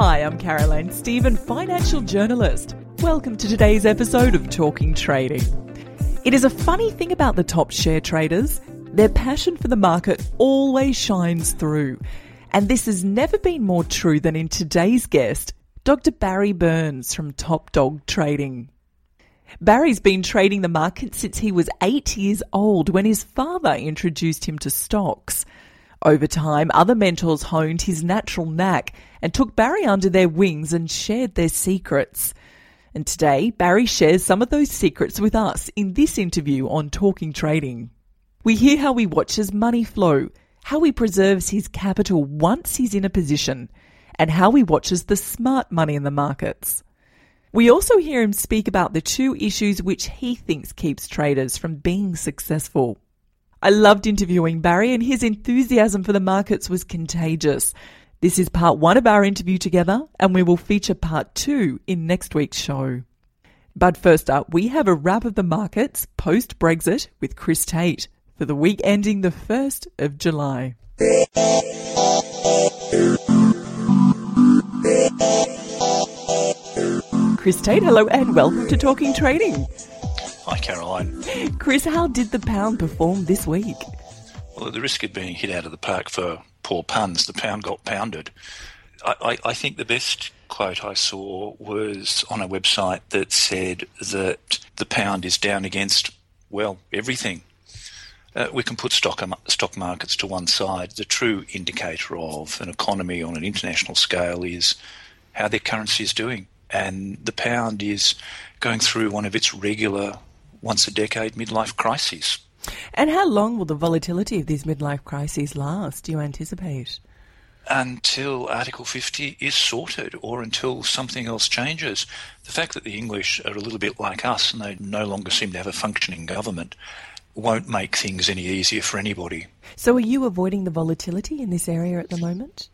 Hi, I'm Caroline Stephen, financial journalist. Welcome to today's episode of Talking Trading. It is a funny thing about the top share traders. Their passion for the market always shines through. And this has never been more true than in today's guest, Dr. Barry Burns from Top Dog Trading. Barry's been trading the market since he was eight years old when his father introduced him to stocks. Over time, other mentors honed his natural knack and took Barry under their wings and shared their secrets. And today, Barry shares some of those secrets with us in this interview on Talking Trading. We hear how he watches money flow, how he preserves his capital once he's in a position, and how he watches the smart money in the markets. We also hear him speak about the two issues which he thinks keeps traders from being successful. I loved interviewing Barry, and his enthusiasm for the markets was contagious. This is part one of our interview together, and we will feature part two in next week's show. But first up, we have a wrap of the markets post Brexit with Chris Tate for the week ending the 1st of July. Chris Tate, hello and welcome to Talking Trading. Hi, Caroline. Chris, how did the pound perform this week? Well, at the risk of being hit out of the park for poor puns, the pound got pounded. I, I, I think the best quote I saw was on a website that said that the pound is down against, well, everything. Uh, we can put stock, stock markets to one side. The true indicator of an economy on an international scale is how their currency is doing. And the pound is going through one of its regular once a decade midlife crises. And how long will the volatility of these midlife crises last, do you anticipate? Until Article 50 is sorted or until something else changes. The fact that the English are a little bit like us and they no longer seem to have a functioning government won't make things any easier for anybody. So, are you avoiding the volatility in this area at the moment?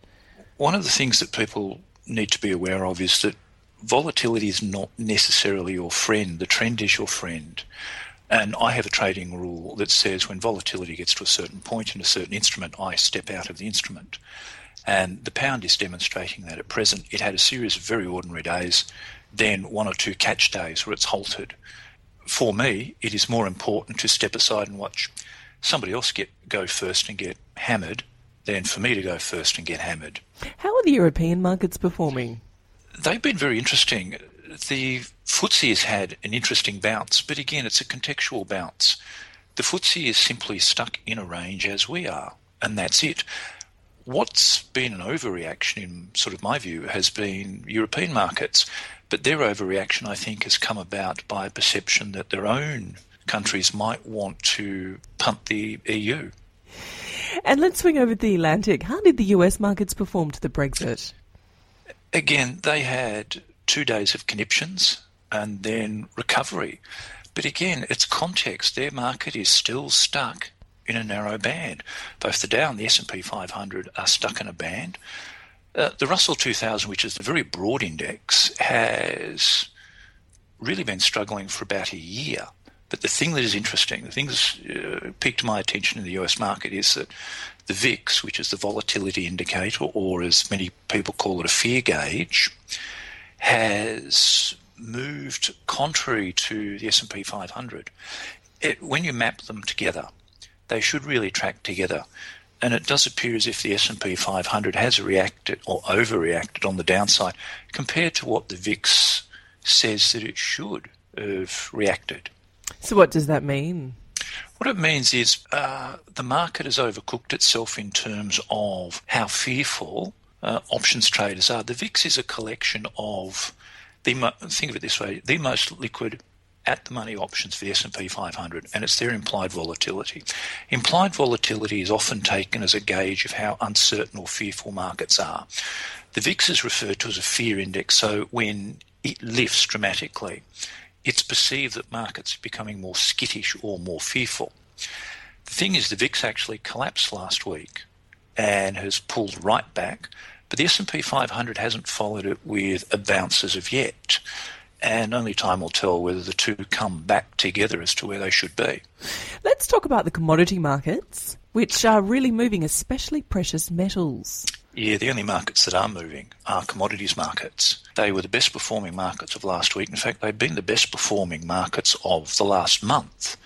One of the things that people need to be aware of is that volatility is not necessarily your friend. The trend is your friend. And I have a trading rule that says when volatility gets to a certain point in a certain instrument, I step out of the instrument. And the pound is demonstrating that at present. It had a series of very ordinary days, then one or two catch days where it's halted. For me, it is more important to step aside and watch somebody else get go first and get hammered than for me to go first and get hammered. How are the European markets performing? They've been very interesting. The FTSE has had an interesting bounce, but again, it's a contextual bounce. The FTSE is simply stuck in a range as we are, and that's it. What's been an overreaction, in sort of my view, has been European markets, but their overreaction, I think, has come about by a perception that their own countries might want to punt the EU. And let's swing over the Atlantic. How did the US markets perform to the Brexit? Again, they had two days of conniptions and then recovery. But again, it's context. Their market is still stuck in a narrow band. Both the Dow and the S&P 500 are stuck in a band. Uh, the Russell 2000, which is a very broad index, has really been struggling for about a year. But the thing that is interesting, the thing that's uh, piqued my attention in the US market is that the VIX, which is the volatility indicator, or as many people call it, a fear gauge, has moved contrary to the S&P 500. It, when you map them together, they should really track together. And it does appear as if the S&P 500 has reacted or overreacted on the downside compared to what the VIX says that it should have reacted. So, what does that mean? What it means is uh, the market has overcooked itself in terms of how fearful uh, options traders are. The VIX is a collection of the think of it this way: the most liquid at the money options for the S&P 500 and it's their implied volatility. Implied volatility is often taken as a gauge of how uncertain or fearful markets are. The VIX is referred to as a fear index, so when it lifts dramatically, it's perceived that markets are becoming more skittish or more fearful. The thing is, the VIX actually collapsed last week and has pulled right back, but the S&P 500 hasn't followed it with a bounce as of yet. And only time will tell whether the two come back together as to where they should be. Let's talk about the commodity markets, which are really moving, especially precious metals. Yeah, the only markets that are moving are commodities markets. They were the best performing markets of last week. In fact, they've been the best performing markets of the last month.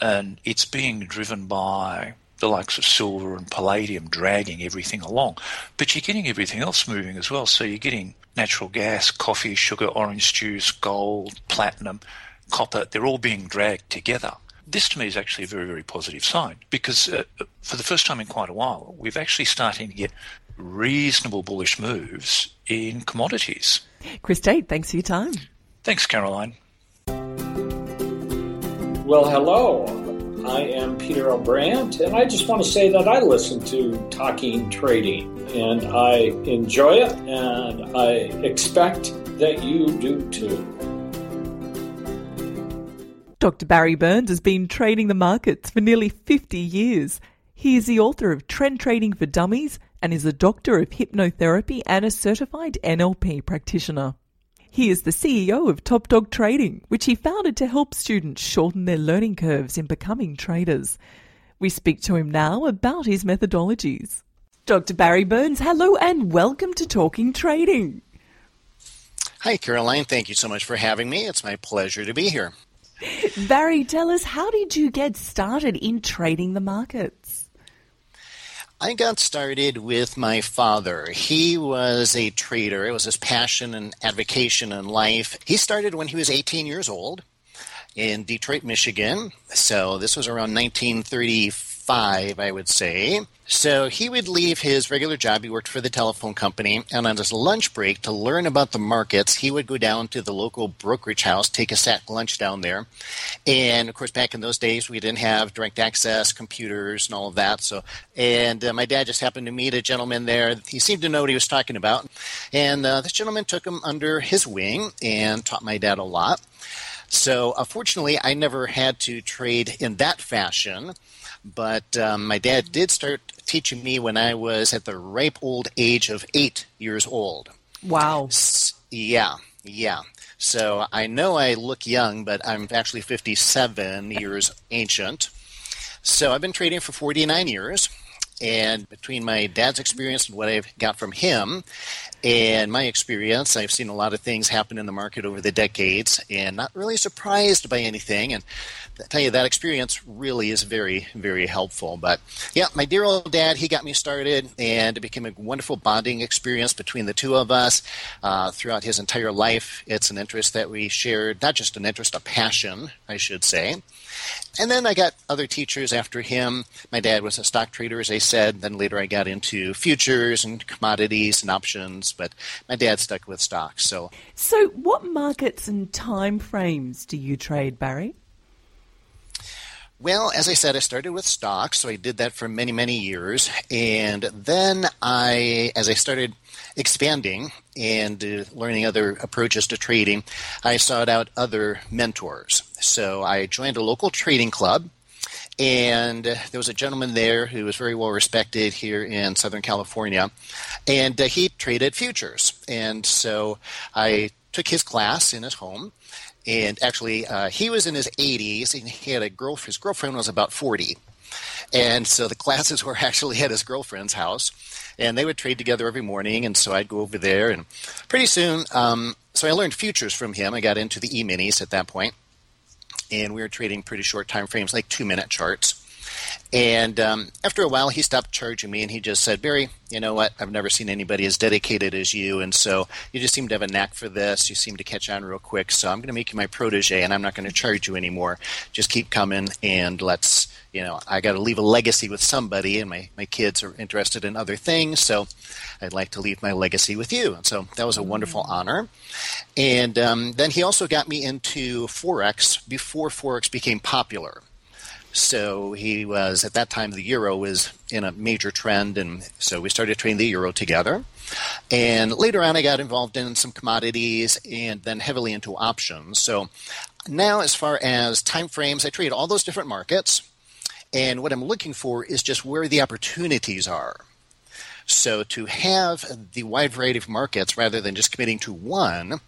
And it's being driven by the likes of silver and palladium dragging everything along. But you're getting everything else moving as well. So you're getting natural gas, coffee, sugar, orange juice, gold, platinum, copper. They're all being dragged together. This to me is actually a very, very positive sign because uh, for the first time in quite a while, we've actually starting to get reasonable bullish moves in commodities. Chris Tate, thanks for your time. Thanks, Caroline. Well, hello. I am Peter L. Brandt, and I just want to say that I listen to Talking Trading, and I enjoy it, and I expect that you do too. Dr. Barry Burns has been trading the markets for nearly 50 years. He is the author of Trend Trading for Dummies and is a doctor of hypnotherapy and a certified NLP practitioner. He is the CEO of Top Dog Trading, which he founded to help students shorten their learning curves in becoming traders. We speak to him now about his methodologies. Dr. Barry Burns, hello and welcome to Talking Trading. Hi, Caroline. Thank you so much for having me. It's my pleasure to be here. Barry, tell us, how did you get started in trading the markets? I got started with my father. He was a trader. It was his passion and avocation in life. He started when he was 18 years old in Detroit, Michigan. So this was around 1935 five, I would say. So he would leave his regular job. He worked for the telephone company, and on his lunch break to learn about the markets, he would go down to the local brokerage house, take a sack lunch down there. And of course, back in those days, we didn't have direct access, computers, and all of that. So, and uh, my dad just happened to meet a gentleman there. He seemed to know what he was talking about, and uh, this gentleman took him under his wing and taught my dad a lot. So, unfortunately, I never had to trade in that fashion. But um, my dad did start teaching me when I was at the ripe old age of eight years old. Wow. S- yeah, yeah. So I know I look young, but I'm actually 57 years ancient. So I've been trading for 49 years. And between my dad's experience and what I've got from him and my experience, I've seen a lot of things happen in the market over the decades and not really surprised by anything. And I tell you, that experience really is very, very helpful. But yeah, my dear old dad, he got me started and it became a wonderful bonding experience between the two of us uh, throughout his entire life. It's an interest that we shared, not just an interest, a passion, I should say. And then I got other teachers after him. My dad was a stock trader, as I said. Then later I got into futures and commodities and options, but my dad stuck with stocks. So, so what markets and time frames do you trade, Barry? Well, as I said, I started with stocks, so I did that for many, many years. And then I, as I started expanding and uh, learning other approaches to trading, I sought out other mentors. So I joined a local trading club. And there was a gentleman there who was very well respected here in Southern California, and uh, he traded futures. And so I took his class in his home, and actually uh, he was in his 80s and he had a girl his girlfriend was about 40 and so the classes were actually at his girlfriend's house and they would trade together every morning and so i'd go over there and pretty soon um, so i learned futures from him i got into the e-minis at that point and we were trading pretty short time frames like two minute charts And um, after a while, he stopped charging me and he just said, Barry, you know what? I've never seen anybody as dedicated as you. And so you just seem to have a knack for this. You seem to catch on real quick. So I'm going to make you my protege and I'm not going to charge you anymore. Just keep coming and let's, you know, I got to leave a legacy with somebody and my, my kids are interested in other things. So I'd like to leave my legacy with you. And so that was a wonderful honor. And um, then he also got me into Forex before Forex became popular. So he was at that time the euro was in a major trend, and so we started trading the euro together. And later on, I got involved in some commodities and then heavily into options. So now, as far as time frames, I trade all those different markets, and what I'm looking for is just where the opportunities are. So to have the wide variety of markets rather than just committing to one,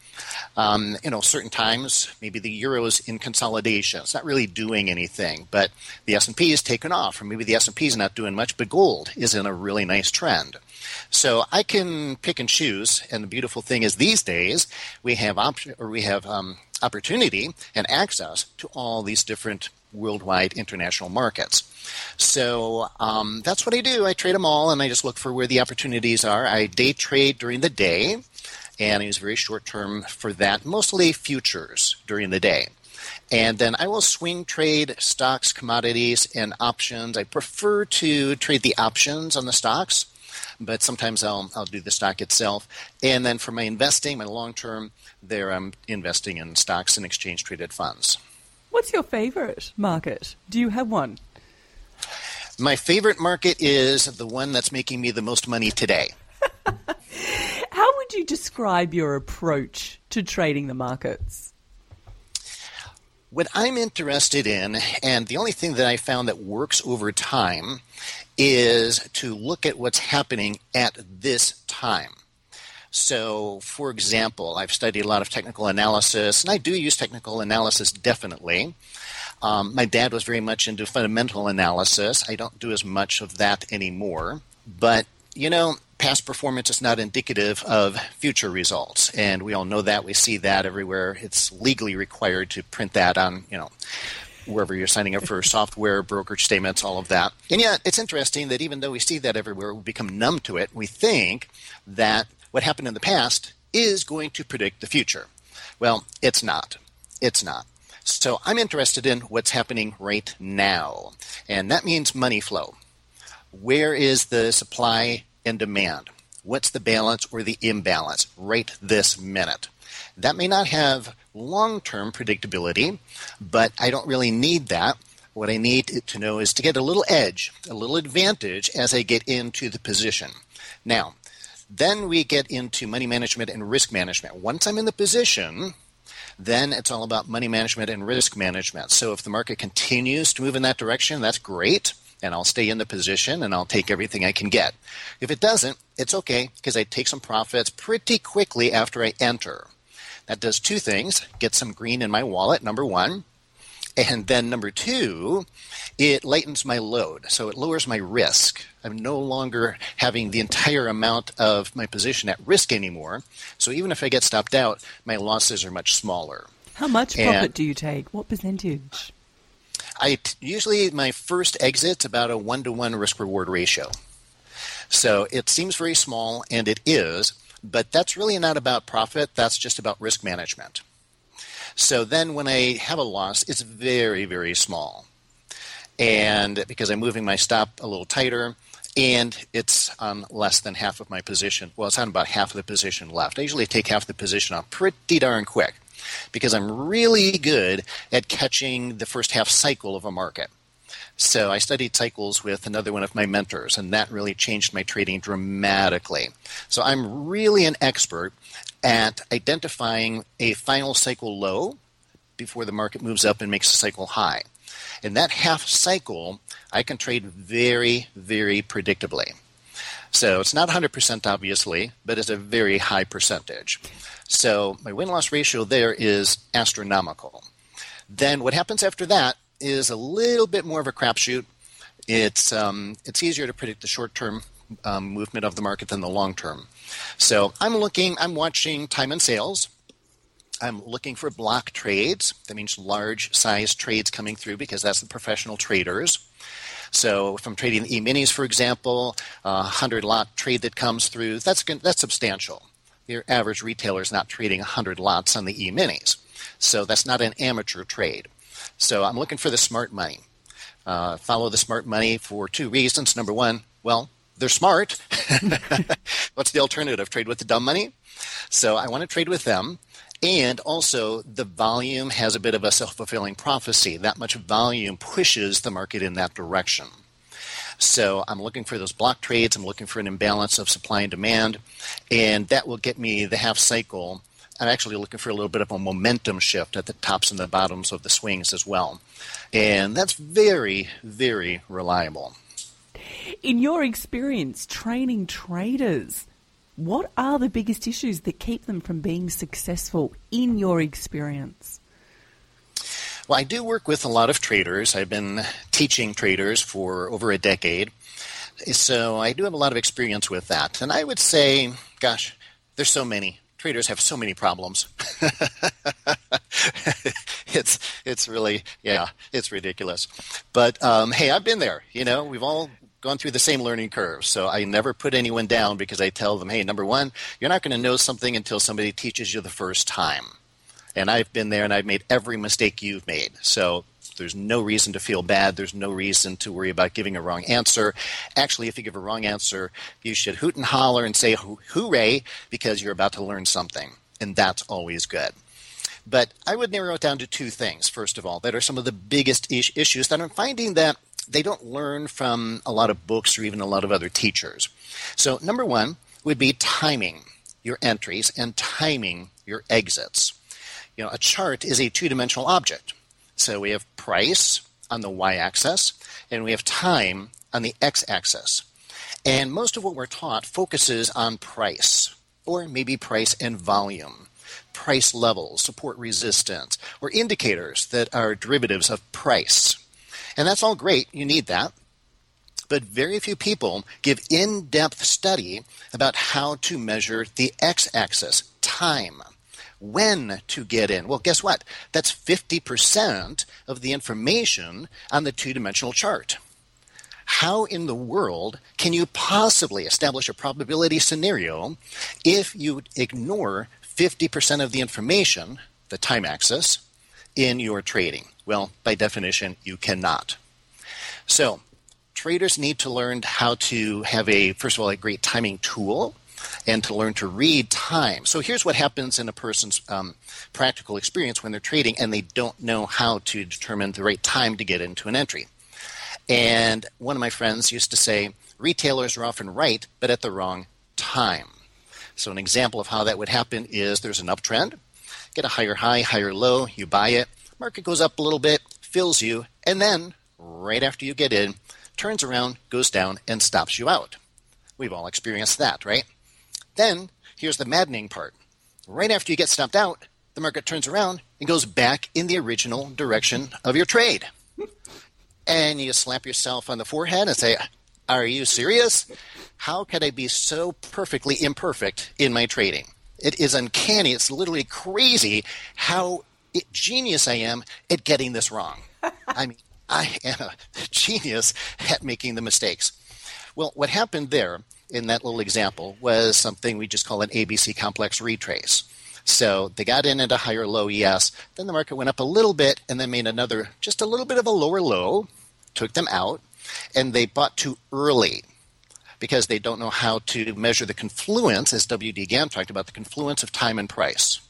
um, you know, certain times maybe the euro is in consolidation; it's not really doing anything, but the S and P is taken off, or maybe the S and P is not doing much, but gold is in a really nice trend. So I can pick and choose, and the beautiful thing is these days we have option or we have um, opportunity and access to all these different worldwide international markets. So um, that's what I do. I trade them all, and I just look for where the opportunities are. I day trade during the day, and I use very short term for that, mostly futures during the day. And then I will swing trade stocks, commodities, and options. I prefer to trade the options on the stocks, but sometimes I'll, I'll do the stock itself. And then for my investing, my long term, there I'm investing in stocks and exchange traded funds. What's your favorite market? Do you have one? My favorite market is the one that's making me the most money today. How would you describe your approach to trading the markets? What I'm interested in, and the only thing that I found that works over time, is to look at what's happening at this time. So, for example, I've studied a lot of technical analysis, and I do use technical analysis definitely. Um, my dad was very much into fundamental analysis. I don't do as much of that anymore. But, you know, past performance is not indicative of future results. And we all know that. We see that everywhere. It's legally required to print that on, you know, wherever you're signing up for software, brokerage statements, all of that. And yet, it's interesting that even though we see that everywhere, we become numb to it. We think that what happened in the past is going to predict the future. Well, it's not. It's not. So I'm interested in what's happening right now, and that means money flow. Where is the supply and demand? What's the balance or the imbalance right this minute? That may not have long term predictability, but I don't really need that. What I need to know is to get a little edge, a little advantage as I get into the position. Now, then we get into money management and risk management. Once I'm in the position, then it's all about money management and risk management. So if the market continues to move in that direction, that's great. And I'll stay in the position and I'll take everything I can get. If it doesn't, it's okay because I take some profits pretty quickly after I enter. That does two things get some green in my wallet, number one. And then number two, it lightens my load. So it lowers my risk. I'm no longer having the entire amount of my position at risk anymore. So even if I get stopped out, my losses are much smaller. How much and profit do you take? What percentage? I t- usually my first exit's about a one to one risk reward ratio. So it seems very small, and it is, but that's really not about profit. That's just about risk management. So then when I have a loss, it's very, very small. And because I'm moving my stop a little tighter, and it's on less than half of my position. Well, it's on about half of the position left. I usually take half the position off pretty darn quick because I'm really good at catching the first half cycle of a market. So I studied cycles with another one of my mentors, and that really changed my trading dramatically. So I'm really an expert at identifying a final cycle low before the market moves up and makes a cycle high. In that half cycle, I can trade very, very predictably. So it's not 100% obviously, but it's a very high percentage. So my win loss ratio there is astronomical. Then what happens after that is a little bit more of a crapshoot. It's um, it's easier to predict the short term um, movement of the market than the long term. So I'm looking, I'm watching time and sales. I'm looking for block trades. That means large size trades coming through because that's the professional traders. So if I'm trading the E-minis, for example, a 100 lot trade that comes through, that's, that's substantial. Your average retailer is not trading 100 lots on the E-minis. So that's not an amateur trade. So I'm looking for the smart money. Uh, follow the smart money for two reasons. Number one, well, they're smart. What's the alternative? Trade with the dumb money? So I want to trade with them. And also, the volume has a bit of a self fulfilling prophecy. That much volume pushes the market in that direction. So I'm looking for those block trades. I'm looking for an imbalance of supply and demand. And that will get me the half cycle. I'm actually looking for a little bit of a momentum shift at the tops and the bottoms of the swings as well. And that's very, very reliable. In your experience training traders, what are the biggest issues that keep them from being successful in your experience? Well, I do work with a lot of traders. I've been teaching traders for over a decade. So I do have a lot of experience with that. And I would say, gosh, there's so many. Traders have so many problems. it's it's really yeah, it's ridiculous. But um, hey, I've been there. You know, we've all gone through the same learning curve. So I never put anyone down because I tell them, hey, number one, you're not going to know something until somebody teaches you the first time. And I've been there and I've made every mistake you've made. So there's no reason to feel bad. There's no reason to worry about giving a wrong answer. Actually, if you give a wrong answer, you should hoot and holler and say hooray because you're about to learn something. And that's always good. But I would narrow it down to two things, first of all, that are some of the biggest is- issues that I'm finding that they don't learn from a lot of books or even a lot of other teachers. So, number one would be timing your entries and timing your exits. You know, a chart is a two dimensional object. So we have price on the y axis and we have time on the x axis. And most of what we're taught focuses on price, or maybe price and volume, price levels, support resistance, or indicators that are derivatives of price. And that's all great. You need that. But very few people give in depth study about how to measure the x axis, time. When to get in. Well, guess what? That's 50% of the information on the two dimensional chart. How in the world can you possibly establish a probability scenario if you ignore 50% of the information, the time axis, in your trading? Well, by definition, you cannot. So, traders need to learn how to have a, first of all, a great timing tool and to learn to read time. So, here's what happens in a person's um, practical experience when they're trading and they don't know how to determine the right time to get into an entry. And one of my friends used to say, retailers are often right, but at the wrong time. So, an example of how that would happen is there's an uptrend, get a higher high, higher low, you buy it, market goes up a little bit, fills you, and then right after you get in, turns around, goes down, and stops you out. We've all experienced that, right? Then here's the maddening part. Right after you get stopped out, the market turns around and goes back in the original direction of your trade. And you slap yourself on the forehead and say, Are you serious? How could I be so perfectly imperfect in my trading? It is uncanny. It's literally crazy how genius I am at getting this wrong. I mean, I am a genius at making the mistakes. Well, what happened there in that little example was something we just call an ABC complex retrace. So they got in at a higher low, yes. Then the market went up a little bit and then made another, just a little bit of a lower low, took them out, and they bought too early because they don't know how to measure the confluence, as W.D. Gann talked about, the confluence of time and price.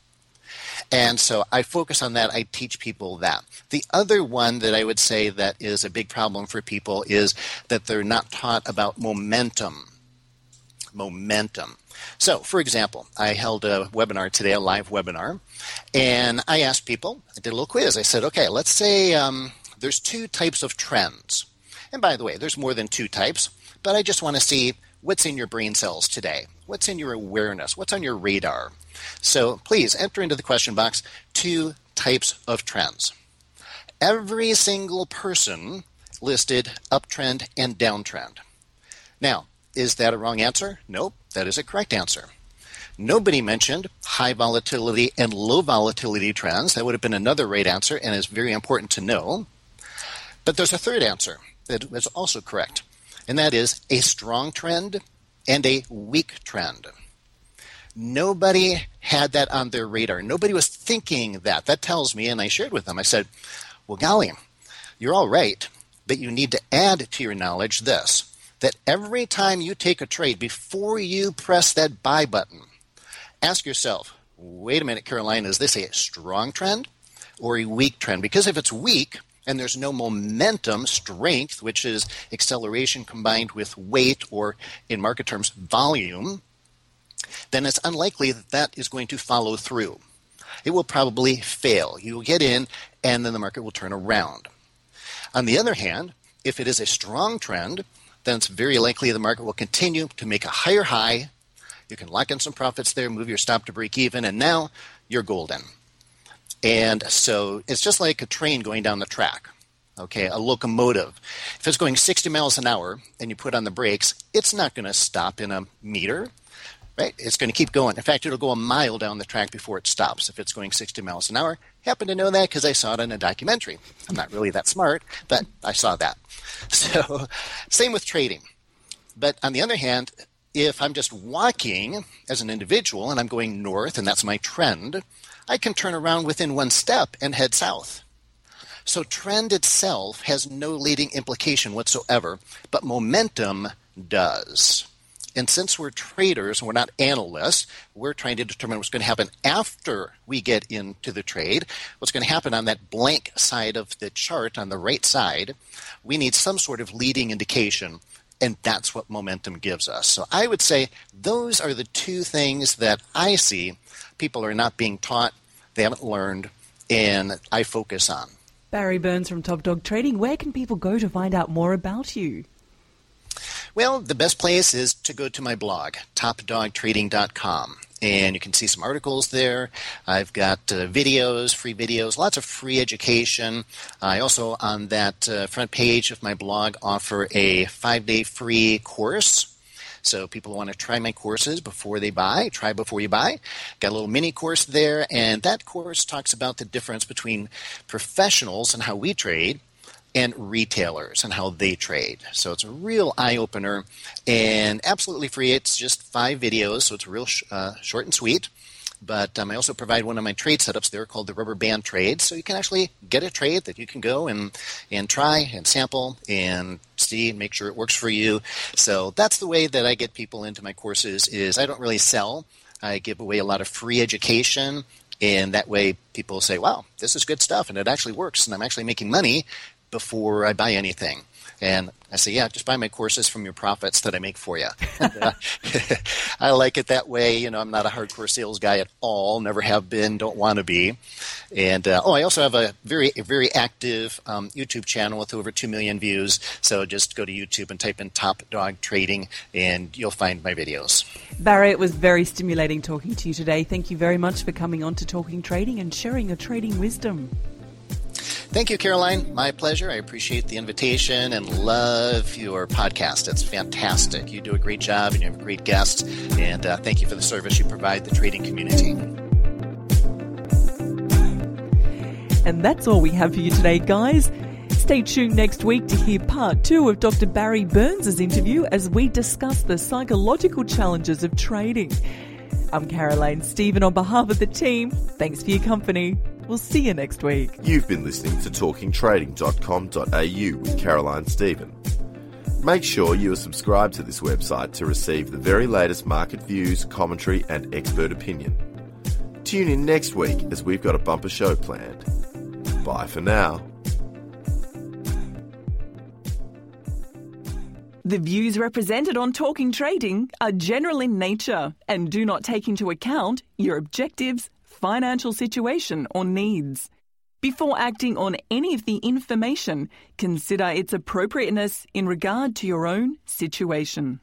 And so I focus on that. I teach people that. The other one that I would say that is a big problem for people is that they're not taught about momentum. Momentum. So, for example, I held a webinar today, a live webinar, and I asked people, I did a little quiz. I said, okay, let's say um, there's two types of trends. And by the way, there's more than two types, but I just want to see what's in your brain cells today. What's in your awareness? What's on your radar? So please enter into the question box two types of trends. Every single person listed uptrend and downtrend. Now, is that a wrong answer? Nope, that is a correct answer. Nobody mentioned high volatility and low volatility trends. That would have been another right answer and is very important to know. But there's a third answer. that is also correct, and that is a strong trend and a weak trend. Nobody had that on their radar. Nobody was thinking that. That tells me, and I shared with them, I said, well, golly, you're all right, but you need to add to your knowledge this that every time you take a trade, before you press that buy button, ask yourself, wait a minute, Caroline, is this a strong trend or a weak trend? Because if it's weak, and there's no momentum, strength, which is acceleration combined with weight or, in market terms, volume, then it's unlikely that that is going to follow through. It will probably fail. You will get in, and then the market will turn around. On the other hand, if it is a strong trend, then it's very likely the market will continue to make a higher high. You can lock in some profits there, move your stop to break even, and now you're golden. And so it's just like a train going down the track, okay, a locomotive. If it's going 60 miles an hour and you put on the brakes, it's not going to stop in a meter, right? It's going to keep going. In fact, it'll go a mile down the track before it stops if it's going 60 miles an hour. Happen to know that because I saw it in a documentary. I'm not really that smart, but I saw that. So, same with trading. But on the other hand, if I'm just walking as an individual and I'm going north and that's my trend, I can turn around within one step and head south. So trend itself has no leading implication whatsoever, but momentum does. And since we're traders and we're not analysts, we're trying to determine what's going to happen after we get into the trade. What's going to happen on that blank side of the chart on the right side. We need some sort of leading indication, and that's what momentum gives us. So I would say those are the two things that I see people are not being taught, they haven't learned, and I focus on. Barry Burns from Top Dog Trading, where can people go to find out more about you? Well, the best place is to go to my blog, topdogtrading.com. And you can see some articles there. I've got uh, videos, free videos, lots of free education. I also, on that uh, front page of my blog, offer a five day free course so people want to try my courses before they buy, try before you buy. Got a little mini course there, and that course talks about the difference between professionals and how we trade and retailers and how they trade. So it's a real eye opener and absolutely free. It's just five videos, so it's real sh- uh, short and sweet. But um, I also provide one of my trade setups there called the rubber band trade. So you can actually get a trade that you can go and, and try and sample and see and make sure it works for you. So that's the way that I get people into my courses is I don't really sell. I give away a lot of free education and that way people say, wow, this is good stuff and it actually works and I'm actually making money before I buy anything. And I say, yeah, just buy my courses from your profits that I make for you. I like it that way. You know, I'm not a hardcore sales guy at all. Never have been. Don't want to be. And uh, oh, I also have a very, very active um, YouTube channel with over two million views. So just go to YouTube and type in Top Dog Trading, and you'll find my videos. Barry, it was very stimulating talking to you today. Thank you very much for coming on to Talking Trading and sharing your trading wisdom. Thank you, Caroline. My pleasure. I appreciate the invitation and love your podcast. It's fantastic. You do a great job and you have great guests. And uh, thank you for the service you provide the trading community. And that's all we have for you today, guys. Stay tuned next week to hear part two of Dr. Barry Burns' interview as we discuss the psychological challenges of trading. I'm Caroline Stephen on behalf of the team. Thanks for your company. We'll see you next week. You've been listening to talkingtrading.com.au with Caroline Stephen. Make sure you are subscribed to this website to receive the very latest market views, commentary, and expert opinion. Tune in next week as we've got a bumper show planned. Bye for now. The views represented on Talking Trading are general in nature and do not take into account your objectives, financial situation, or needs. Before acting on any of the information, consider its appropriateness in regard to your own situation.